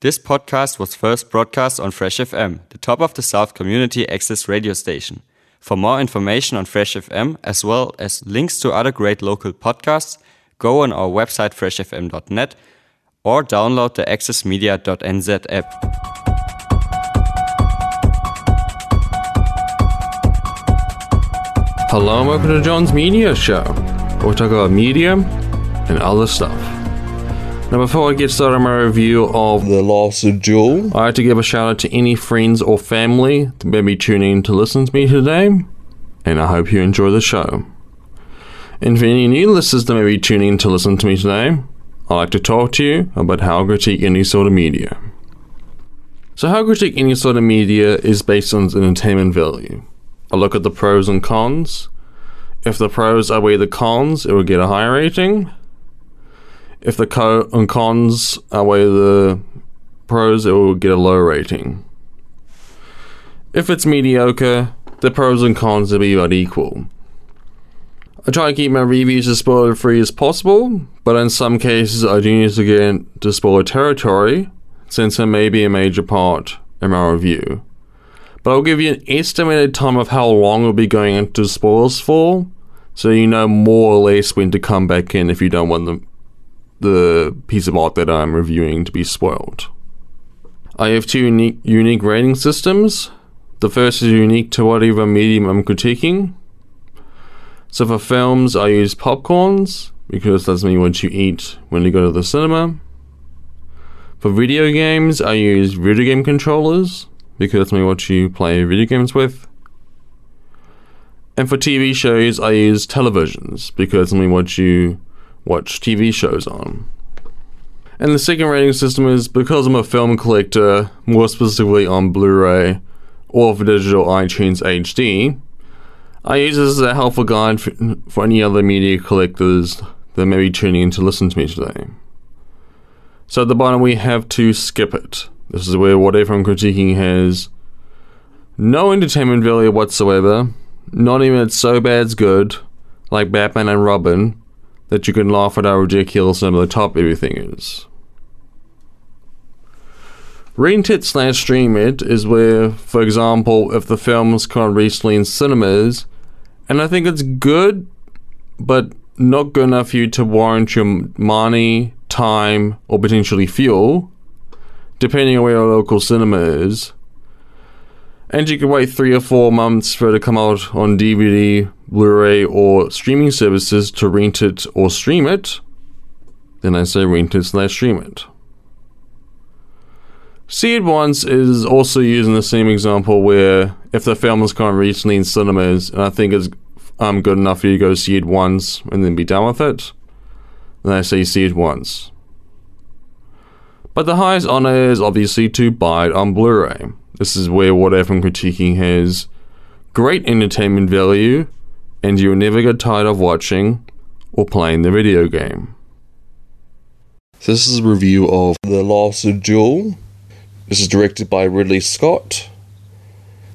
This podcast was first broadcast on Fresh FM, the top of the South community access radio station. For more information on Fresh FM, as well as links to other great local podcasts, go on our website freshfm.net or download the accessmedia.nz app. Hello and welcome to John's Media Show, where we talk about media and other stuff. Now, before I get started on my review of The Last of Duel. I like to give a shout out to any friends or family that may be tuning in to listen to me today, and I hope you enjoy the show. And for any new listeners that may be tuning in to listen to me today, I'd like to talk to you about how I critique any sort of media. So, how I critique any sort of media is based on its entertainment value. I look at the pros and cons. If the pros outweigh the cons, it will get a higher rating. If the co- and cons outweigh the pros, it will get a low rating. If it's mediocre, the pros and cons will be about equal. I try to keep my reviews as spoiler free as possible, but in some cases I do need to get into spoiler territory, since it may be a major part in my review. But I'll give you an estimated time of how long we'll be going into spoilers for, so you know more or less when to come back in if you don't want the, the piece of art that I'm reviewing to be spoiled. I have two unique, unique rating systems. The first is unique to whatever medium I'm critiquing. So for films, I use popcorns because that's me what you eat when you go to the cinema. For video games, I use video game controllers because that's me what you play video games with. And for TV shows, I use televisions because that's me what you watch TV shows on. And the second rating system is because I'm a film collector, more specifically on Blu ray or for digital iTunes HD, I use this as a helpful guide for, for any other media collectors that may be tuning in to listen to me today. So at the bottom, we have to skip it. This is where whatever I'm critiquing has no entertainment value whatsoever, not even it's so bad it's good, like Batman and Robin, that you can laugh at how ridiculous and over the top everything is. Rent it slash stream it is where, for example, if the film was come recently in cinemas, and I think it's good, but not good enough for you to warrant your money, time, or potentially fuel, depending on where your local cinema is. And you can wait three or four months for it to come out on DVD, Blu ray, or streaming services to rent it or stream it. Then I say rent it slash stream it. See It Once is also using the same example where if the film has come recently in cinemas and I think it's um, good enough for you to go see it once and then be done with it, then I say see it once. But the highest honor is obviously to buy it on Blu ray. This is where whatever I'm critiquing has great entertainment value and you'll never get tired of watching or playing the video game. This is a review of The Last Duel. This is directed by Ridley Scott.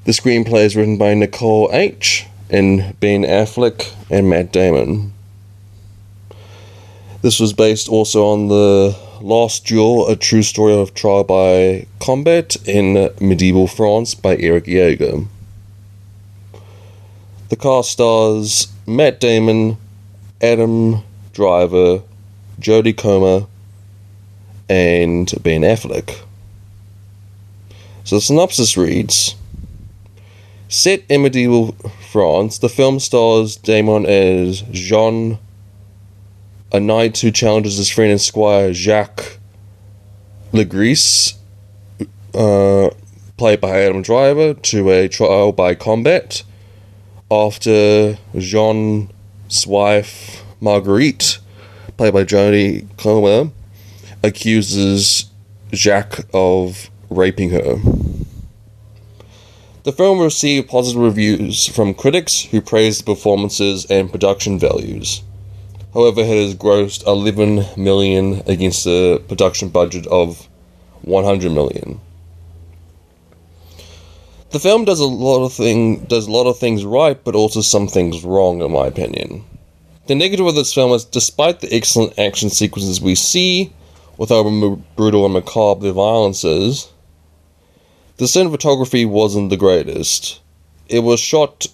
The screenplay is written by Nicole H. and Ben Affleck and Matt Damon. This was based also on The Last Duel, a true story of trial by combat in medieval France by Eric Jager. The cast stars Matt Damon, Adam Driver, Jodie Comer, and Ben Affleck. So the synopsis reads Set in medieval France, the film stars Damon as Jean, a knight who challenges his friend and squire Jacques Legris, uh, played by Adam Driver, to a trial by combat after Jean's wife Marguerite, played by Jodie Comer, accuses Jacques of raping her. The film received positive reviews from critics who praised the performances and production values. However, it has grossed 11 million against a production budget of 100 million. The film does a lot of thing does a lot of things right, but also some things wrong, in my opinion. The negative of this film is, despite the excellent action sequences we see, with how brutal and macabre the violence is, the cinematography wasn't the greatest. It was shot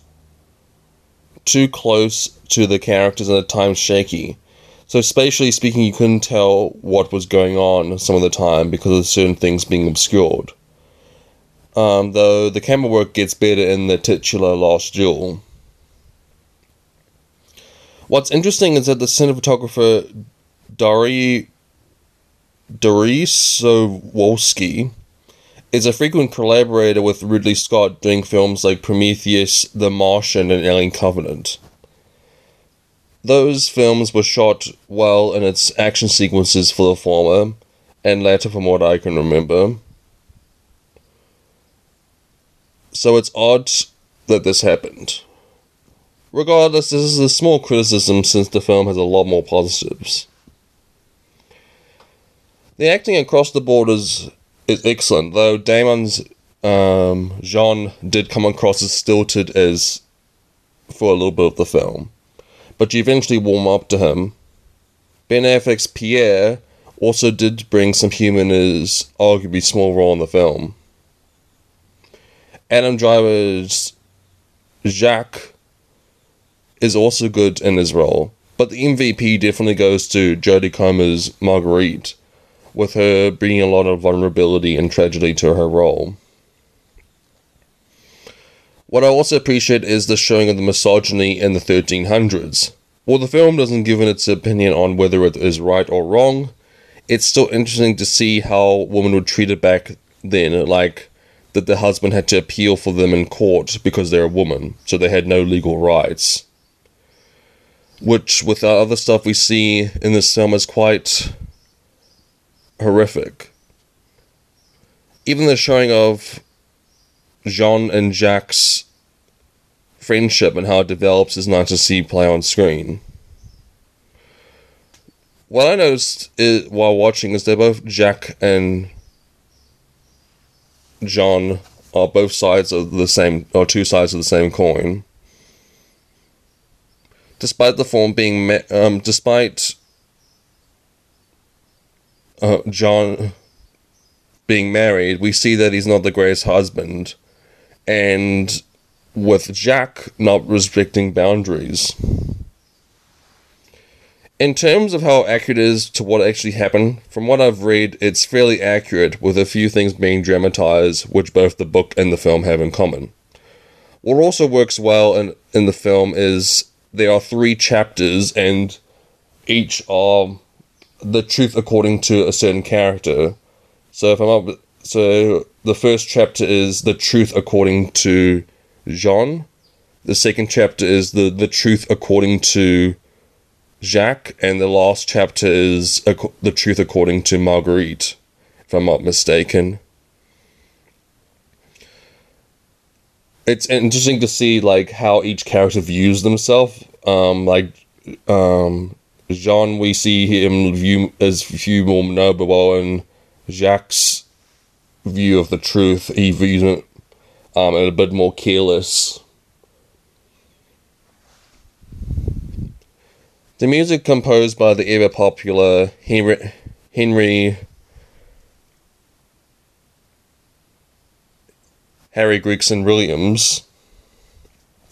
too close to the characters and at times shaky. So, spatially speaking, you couldn't tell what was going on some of the time because of certain things being obscured. Um, though the camera work gets better in the titular Last Duel. What's interesting is that the cinematographer Dariusz Wolski is a frequent collaborator with Ridley Scott doing films like Prometheus, The Martian, and Alien Covenant. Those films were shot well in its action sequences for the former, and later from what I can remember. So it's odd that this happened. Regardless, this is a small criticism since the film has a lot more positives. The acting across the board is, is excellent, though Damon's um, Jean did come across as stilted as for a little bit of the film, but you eventually warm up to him. Ben Affleck's Pierre also did bring some humor in his arguably small role in the film. Adam Driver's Jacques is also good in his role, but the MVP definitely goes to Jodie Comer's Marguerite with her bringing a lot of vulnerability and tragedy to her role. What I also appreciate is the showing of the misogyny in the 1300s. While the film doesn't give its opinion on whether it is right or wrong, it's still interesting to see how women were treated back then, like that the husband had to appeal for them in court because they're a woman, so they had no legal rights. Which, with the other stuff we see in this film, is quite horrific. Even the showing of Jean and Jack's friendship and how it develops is nice to see play on screen. What I noticed is, while watching is they're both Jack and Jean are both sides of the same, or two sides of the same coin. Despite the form being, um, despite uh, John being married, we see that he's not the greatest husband. And with Jack not respecting boundaries. In terms of how accurate it is to what actually happened, from what I've read, it's fairly accurate, with a few things being dramatized, which both the book and the film have in common. What also works well in, in the film is there are three chapters, and each are the truth according to a certain character. So if I'm up, so the first chapter is the truth according to Jean. The second chapter is the the truth according to Jacques, and the last chapter is the truth according to Marguerite, if I'm not mistaken. It's interesting to see like how each character views themselves. Um, like um, Jean, we see him view as view more noble, and Jacques' view of the truth, he views it um, a bit more careless. The music composed by the ever popular Henry, Henry Harry Gregson Williams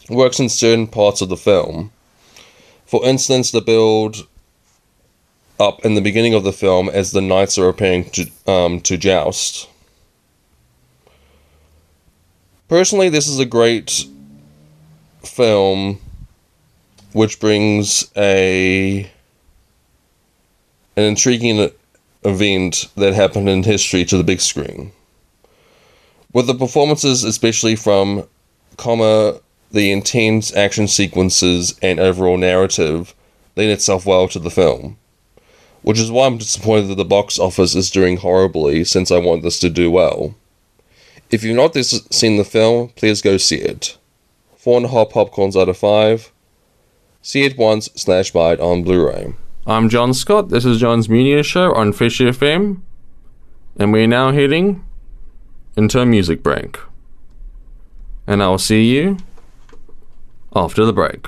works in certain parts of the film. For instance, the build up in the beginning of the film as the knights are preparing to, um, to joust. Personally, this is a great film which brings a an intriguing event that happened in history to the big screen. With the performances, especially from Comer the intense action sequences and overall narrative lend itself well to the film. Which is why I'm disappointed that the box office is doing horribly since I want this to do well. If you've not seen the film, please go see it. Four and a half popcorns out of five. See it once slash buy it on Blu-ray. I'm John Scott. This is John's Media Show on Fresh FM, and we're now heading into a music break. And I'll see you after the break.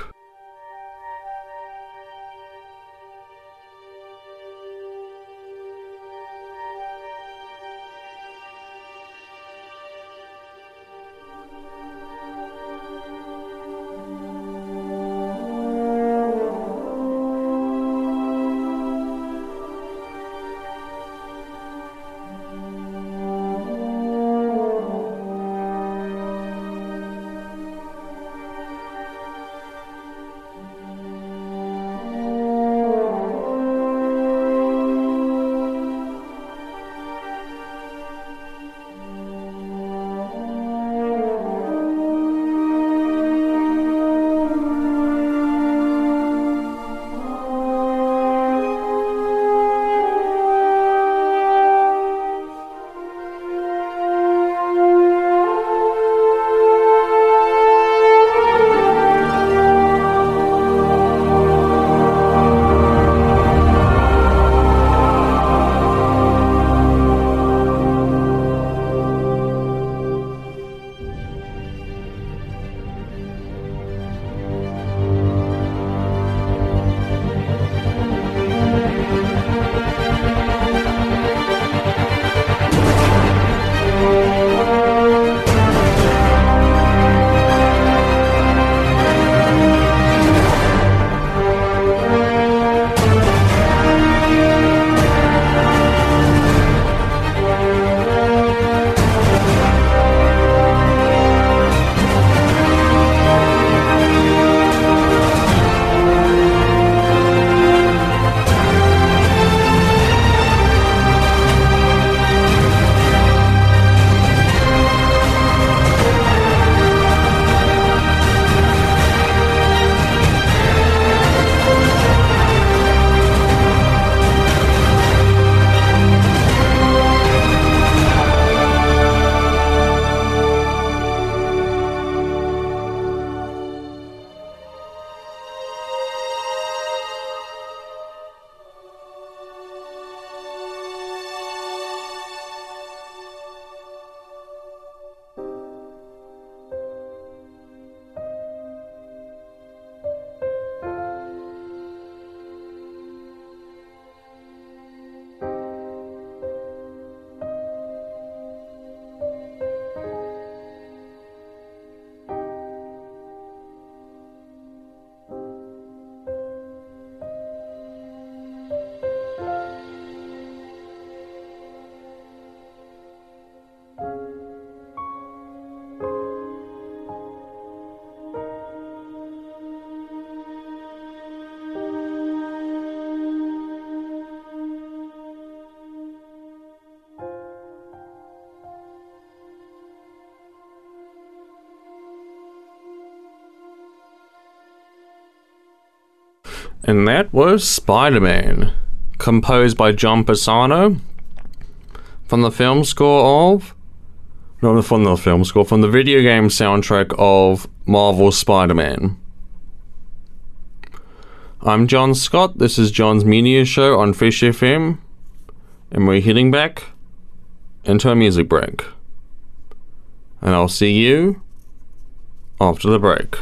And that was Spider Man, composed by John Paesano from the film score of. Not from the film score, from the video game soundtrack of Marvel's Spider Man. I'm John Scott. This is John's Media Show on Fresh FM, and we're heading back into a music break. And I'll see you after the break.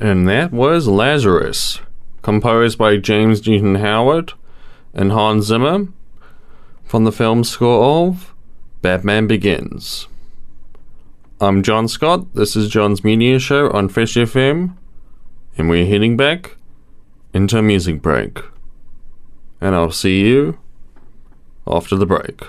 And that was Lazarus, composed by James Newton Howard and Hans Zimmer from the film score of Batman Begins. I'm John Scott. This is John's Media Show on Fresh FM, and we're heading back into a music break. And I'll see you after the break.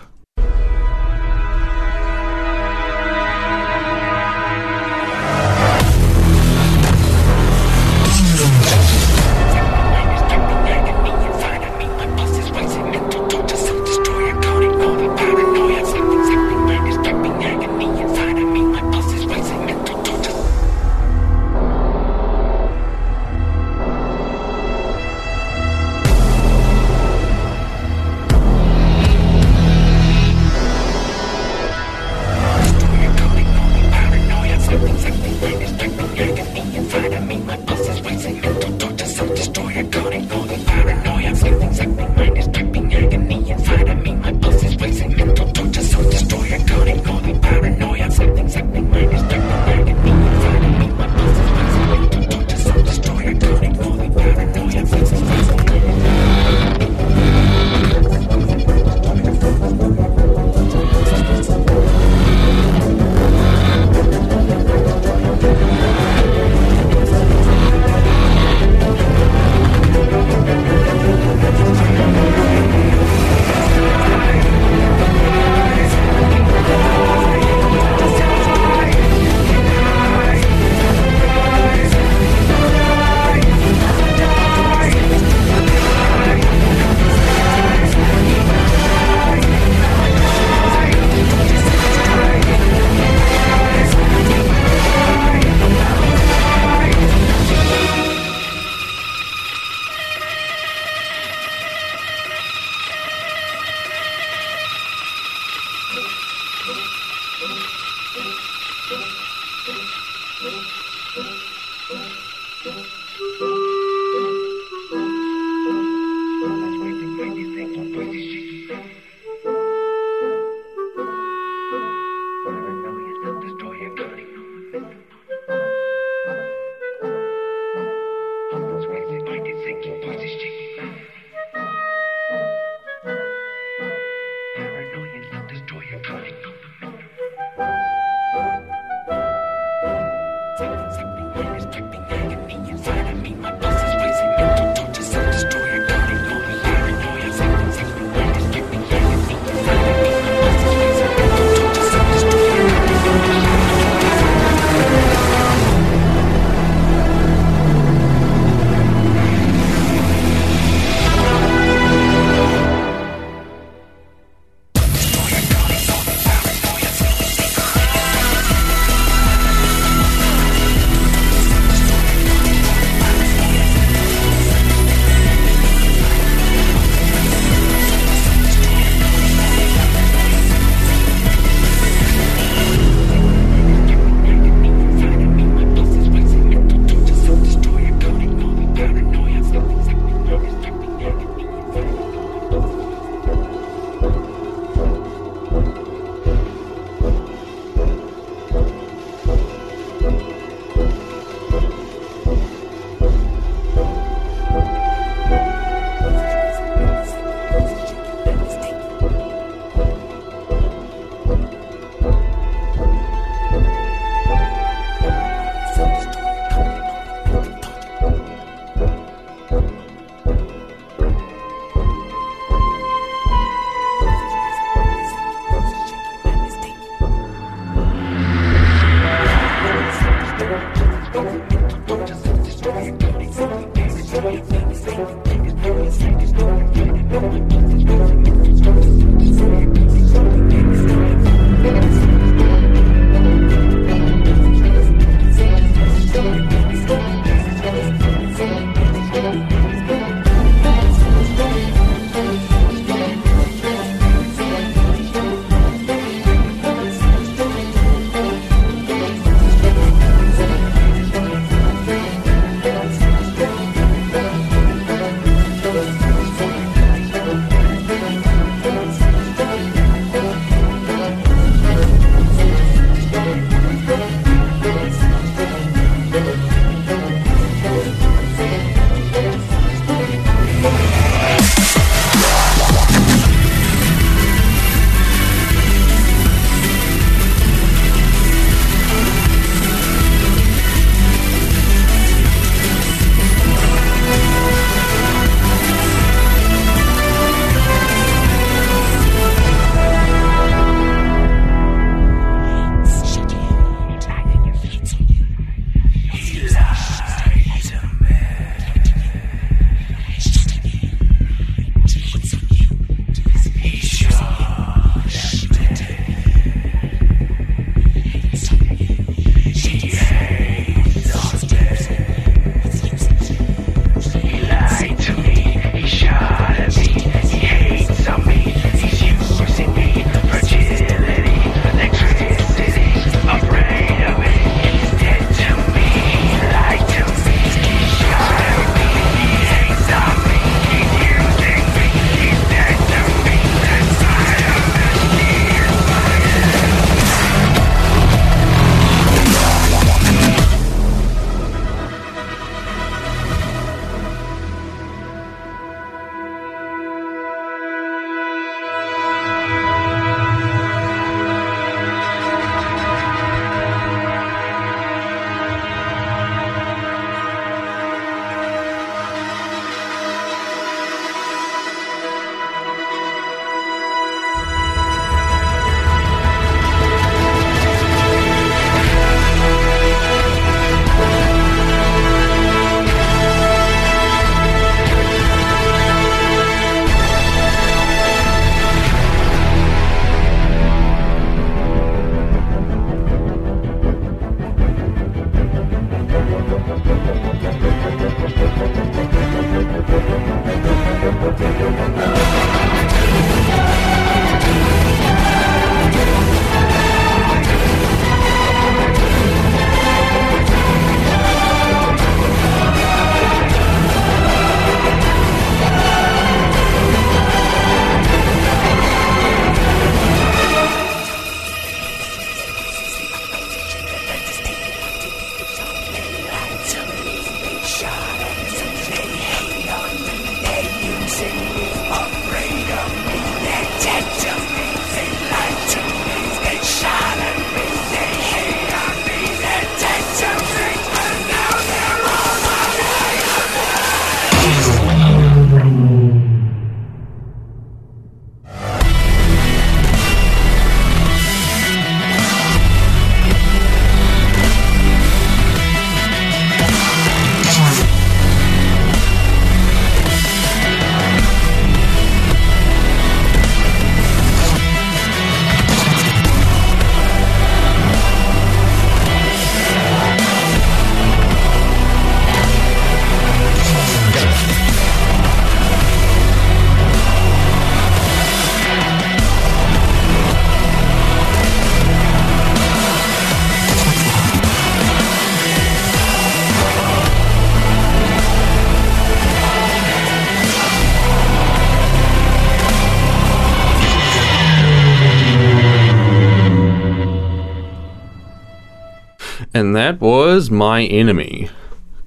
And that was My Enemy,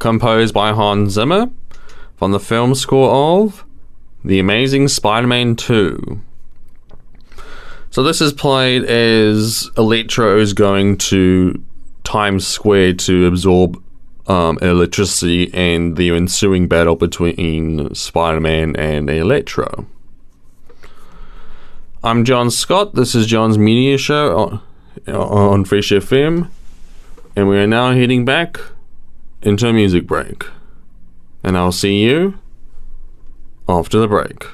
composed by Hans Zimmer from the film score of The Amazing Spider Man 2. So this is played as Electro is going to Times Square to absorb um, electricity and the ensuing battle between Spider Man and Electro. I'm John Scott. This is John's Media Show on, on Fresh FM, and we are now heading back into a music break. And I'll see you after the break.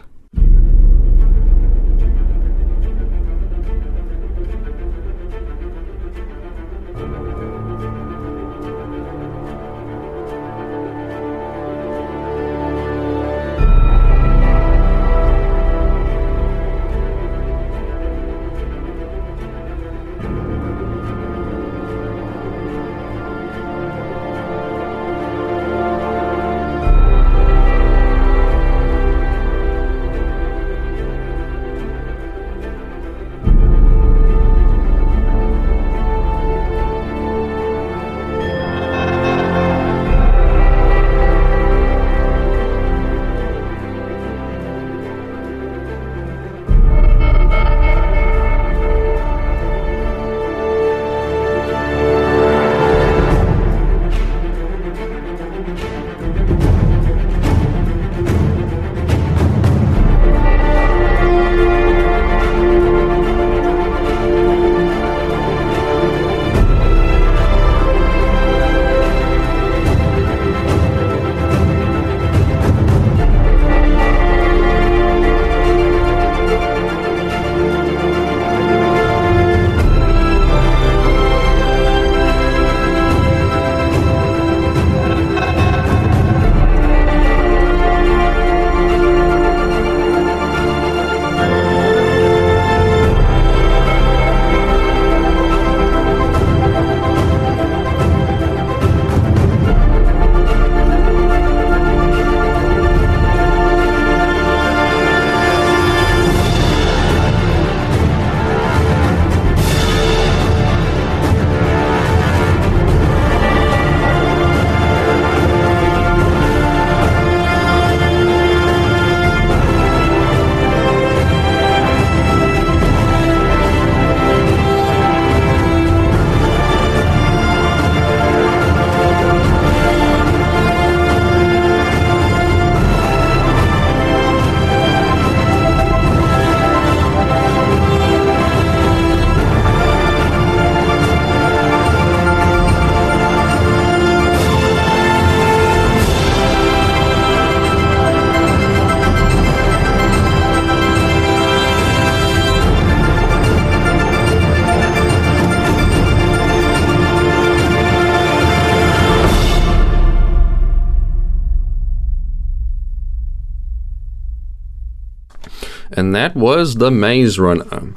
And that was The Maze Runner,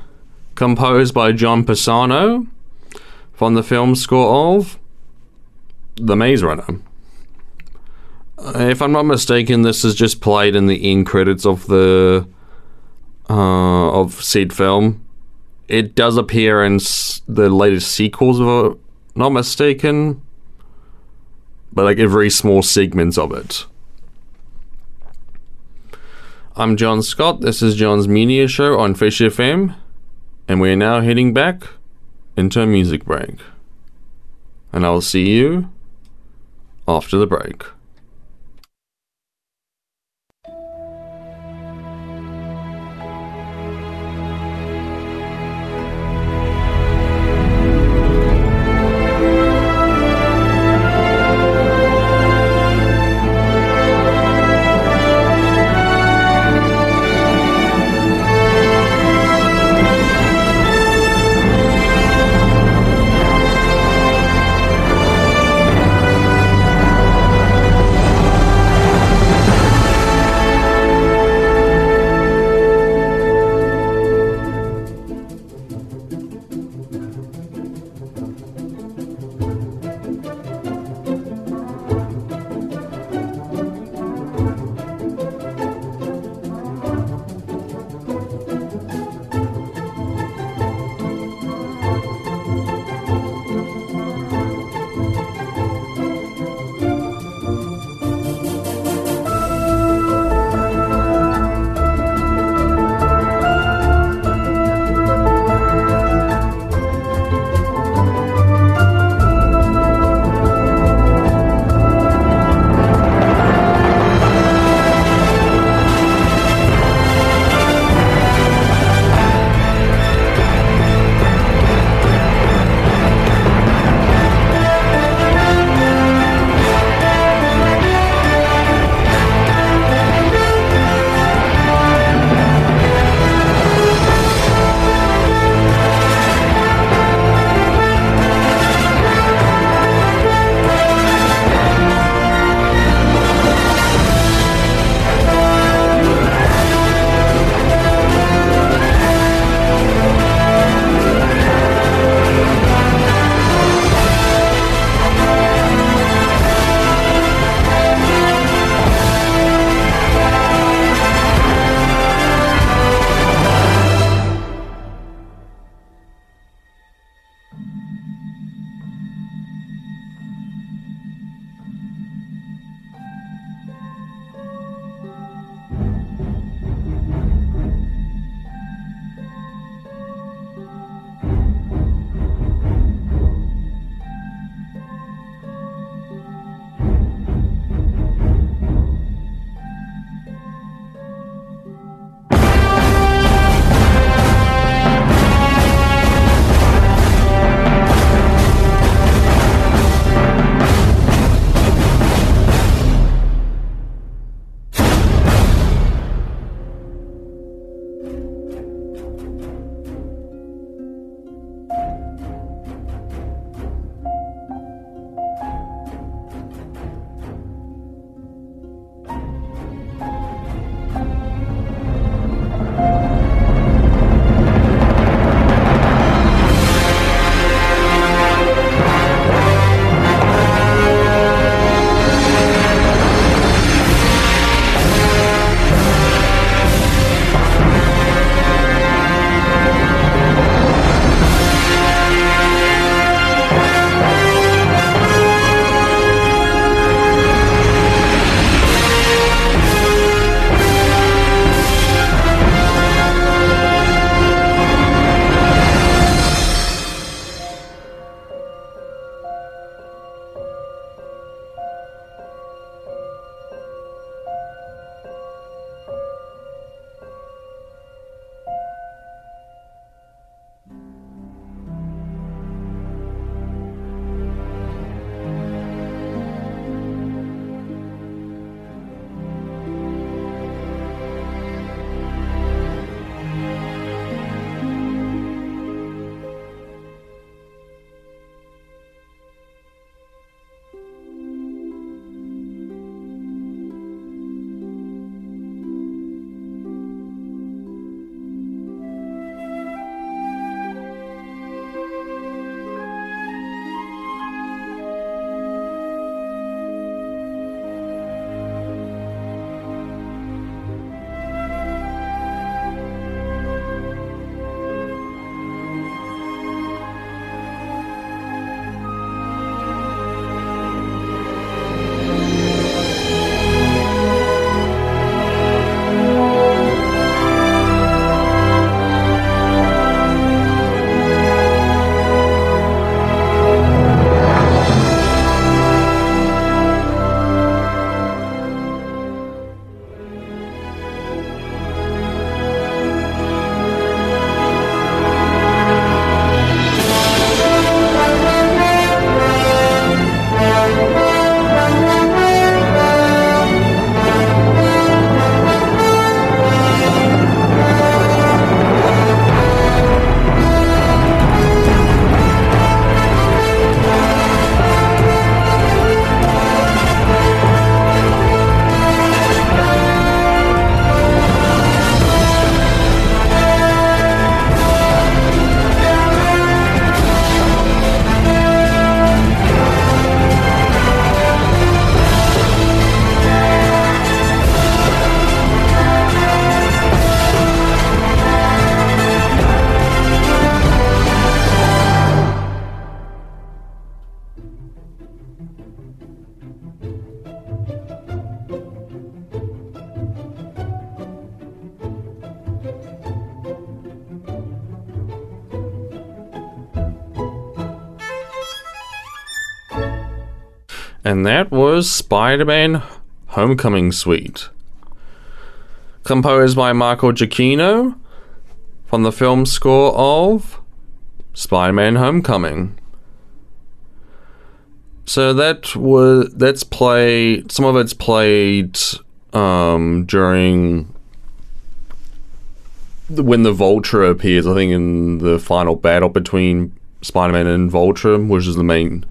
composed by John Paesano from the film score of The Maze Runner. If I'm not mistaken, this is just played in the end credits of the uh, of said film. It does appear in s- the latest sequels, if I'm not mistaken, but like a very small segments of it. I'm John Scott. This is John's Media Show on Fresh FM, and we're now heading back into a music break. And I'll see you after the break. Spider Man Homecoming Suite. Composed by Michael Giacchino from the film score of Spider Man Homecoming. So that was that's played. Some of it's played um, during the, when the Vulture appears. I think in the final battle between Spider-Man and Vulture, which is the main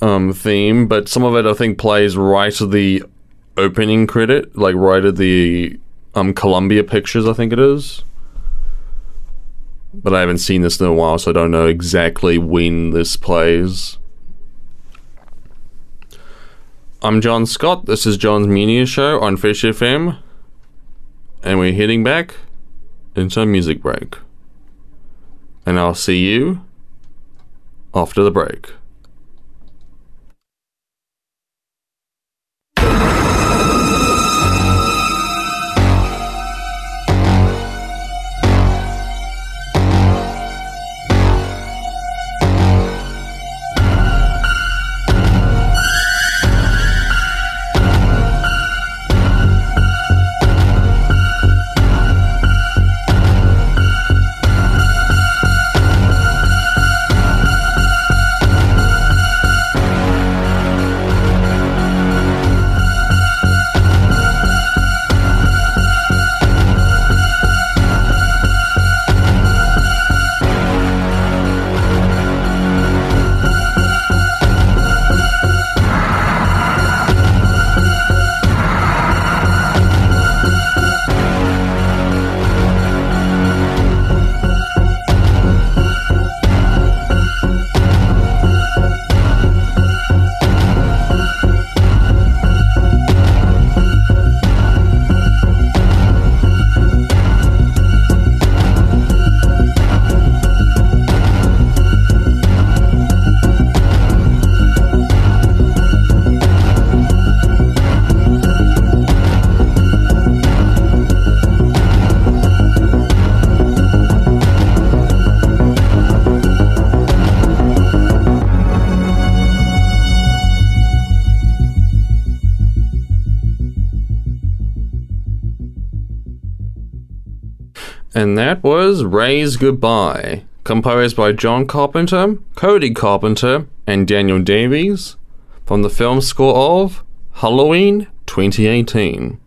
um, theme. But some of it, I think, plays right at the opening credit, like right at the um, Columbia Pictures. I think it is but I haven't seen this in a while, so I don't know exactly when this plays. I'm John Scott. This is John's Media Show on Fresh FM, and we're heading back into a music break. And I'll see you after the break. And that was Ray's Goodbye, composed by John Carpenter, Cody Carpenter, and Daniel Davies, from the film score of Halloween 2018.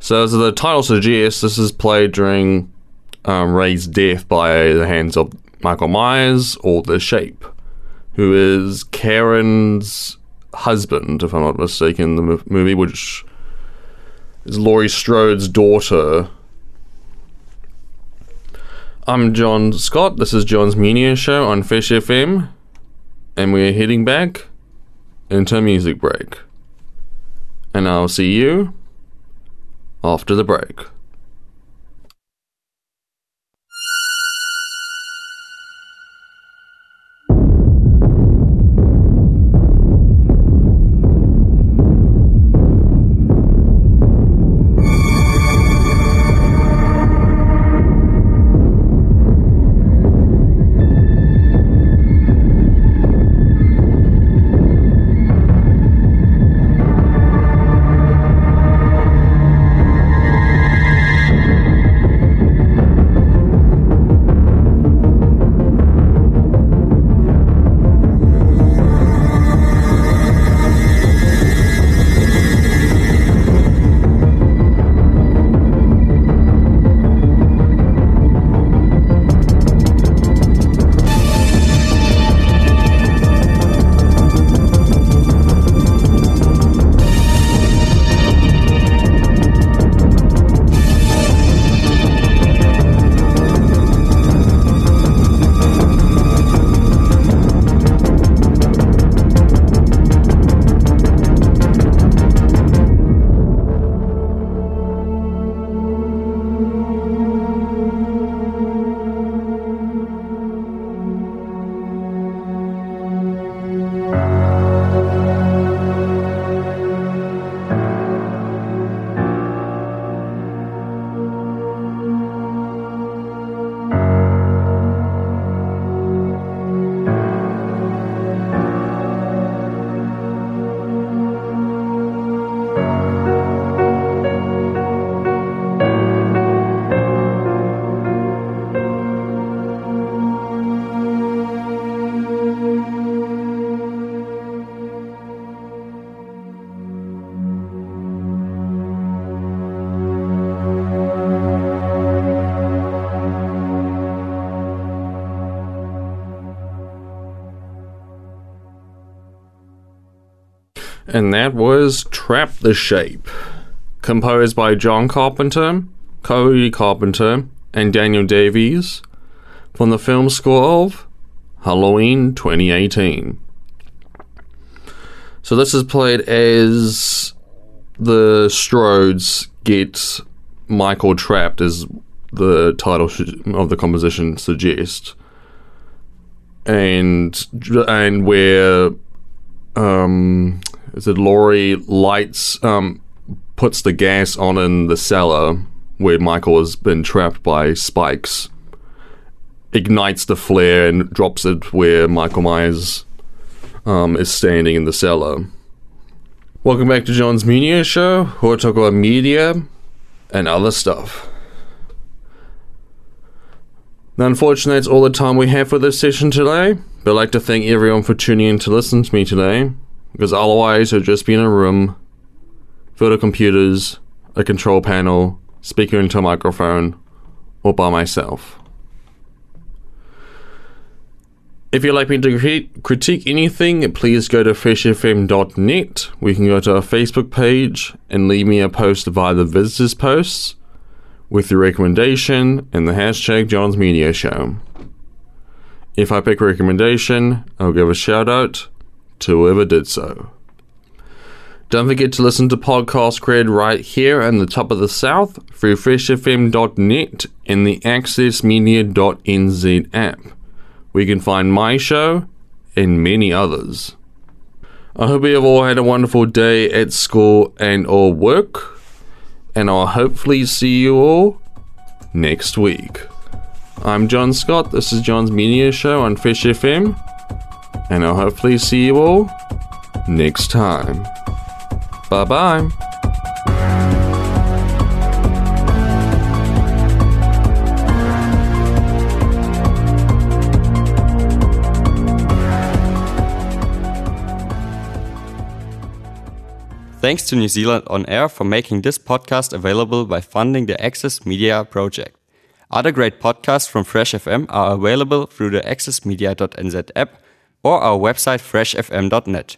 So, as the title suggests, this is played during um, Ray's death by the hands of Michael Myers or The Shape, who is Karen's husband, if I'm not mistaken, in the movie, which is Laurie Strode's daughter I'm John Scott. This is John's Media Show on Fresh FM, and we're heading back into a music break. And I'll see you after the break. And that was Trap the Shape, composed by John Carpenter, Cody Carpenter, and Daniel Davies from the film score of Halloween 2018. So this is played as the Strodes get Michael trapped, as the title of the composition suggests, and and where um, is it Laurie lights um, puts the gas on in the cellar where Michael has been trapped by spikes, ignites the flare and drops it where Michael Myers um, is standing in the cellar. Welcome back to John's Media Show, where talk about media and other stuff. Now, unfortunately, that's all the time we have for this session today. But I'd like to thank everyone for tuning in to listen to me today, because otherwise, it'd just be in a room filled with computers, a control panel, speaker into a microphone, or by myself. If you'd like me to critique anything, please go to freshfm.net. We can go to our Facebook page and leave me a post via the visitors posts with your recommendation and the hashtag John's Media Show. If I pick a recommendation, I'll give a shout out to whoever did so. Don't forget to listen to podcasts created right here in the top of the South through freshfm.net and the accessmedia.nz app you can find my show and many others. I hope you have all had a wonderful day at school and or work, and I'll hopefully see you all next week. I'm John Scott, this is John's Media Show on Fresh FM, and I'll hopefully see you all next time. Bye bye. Thanks to New Zealand On Air for making this podcast available by funding the Access Media project. Other great podcasts from Fresh FM are available through the accessmedia.nz app or our website freshfm.net.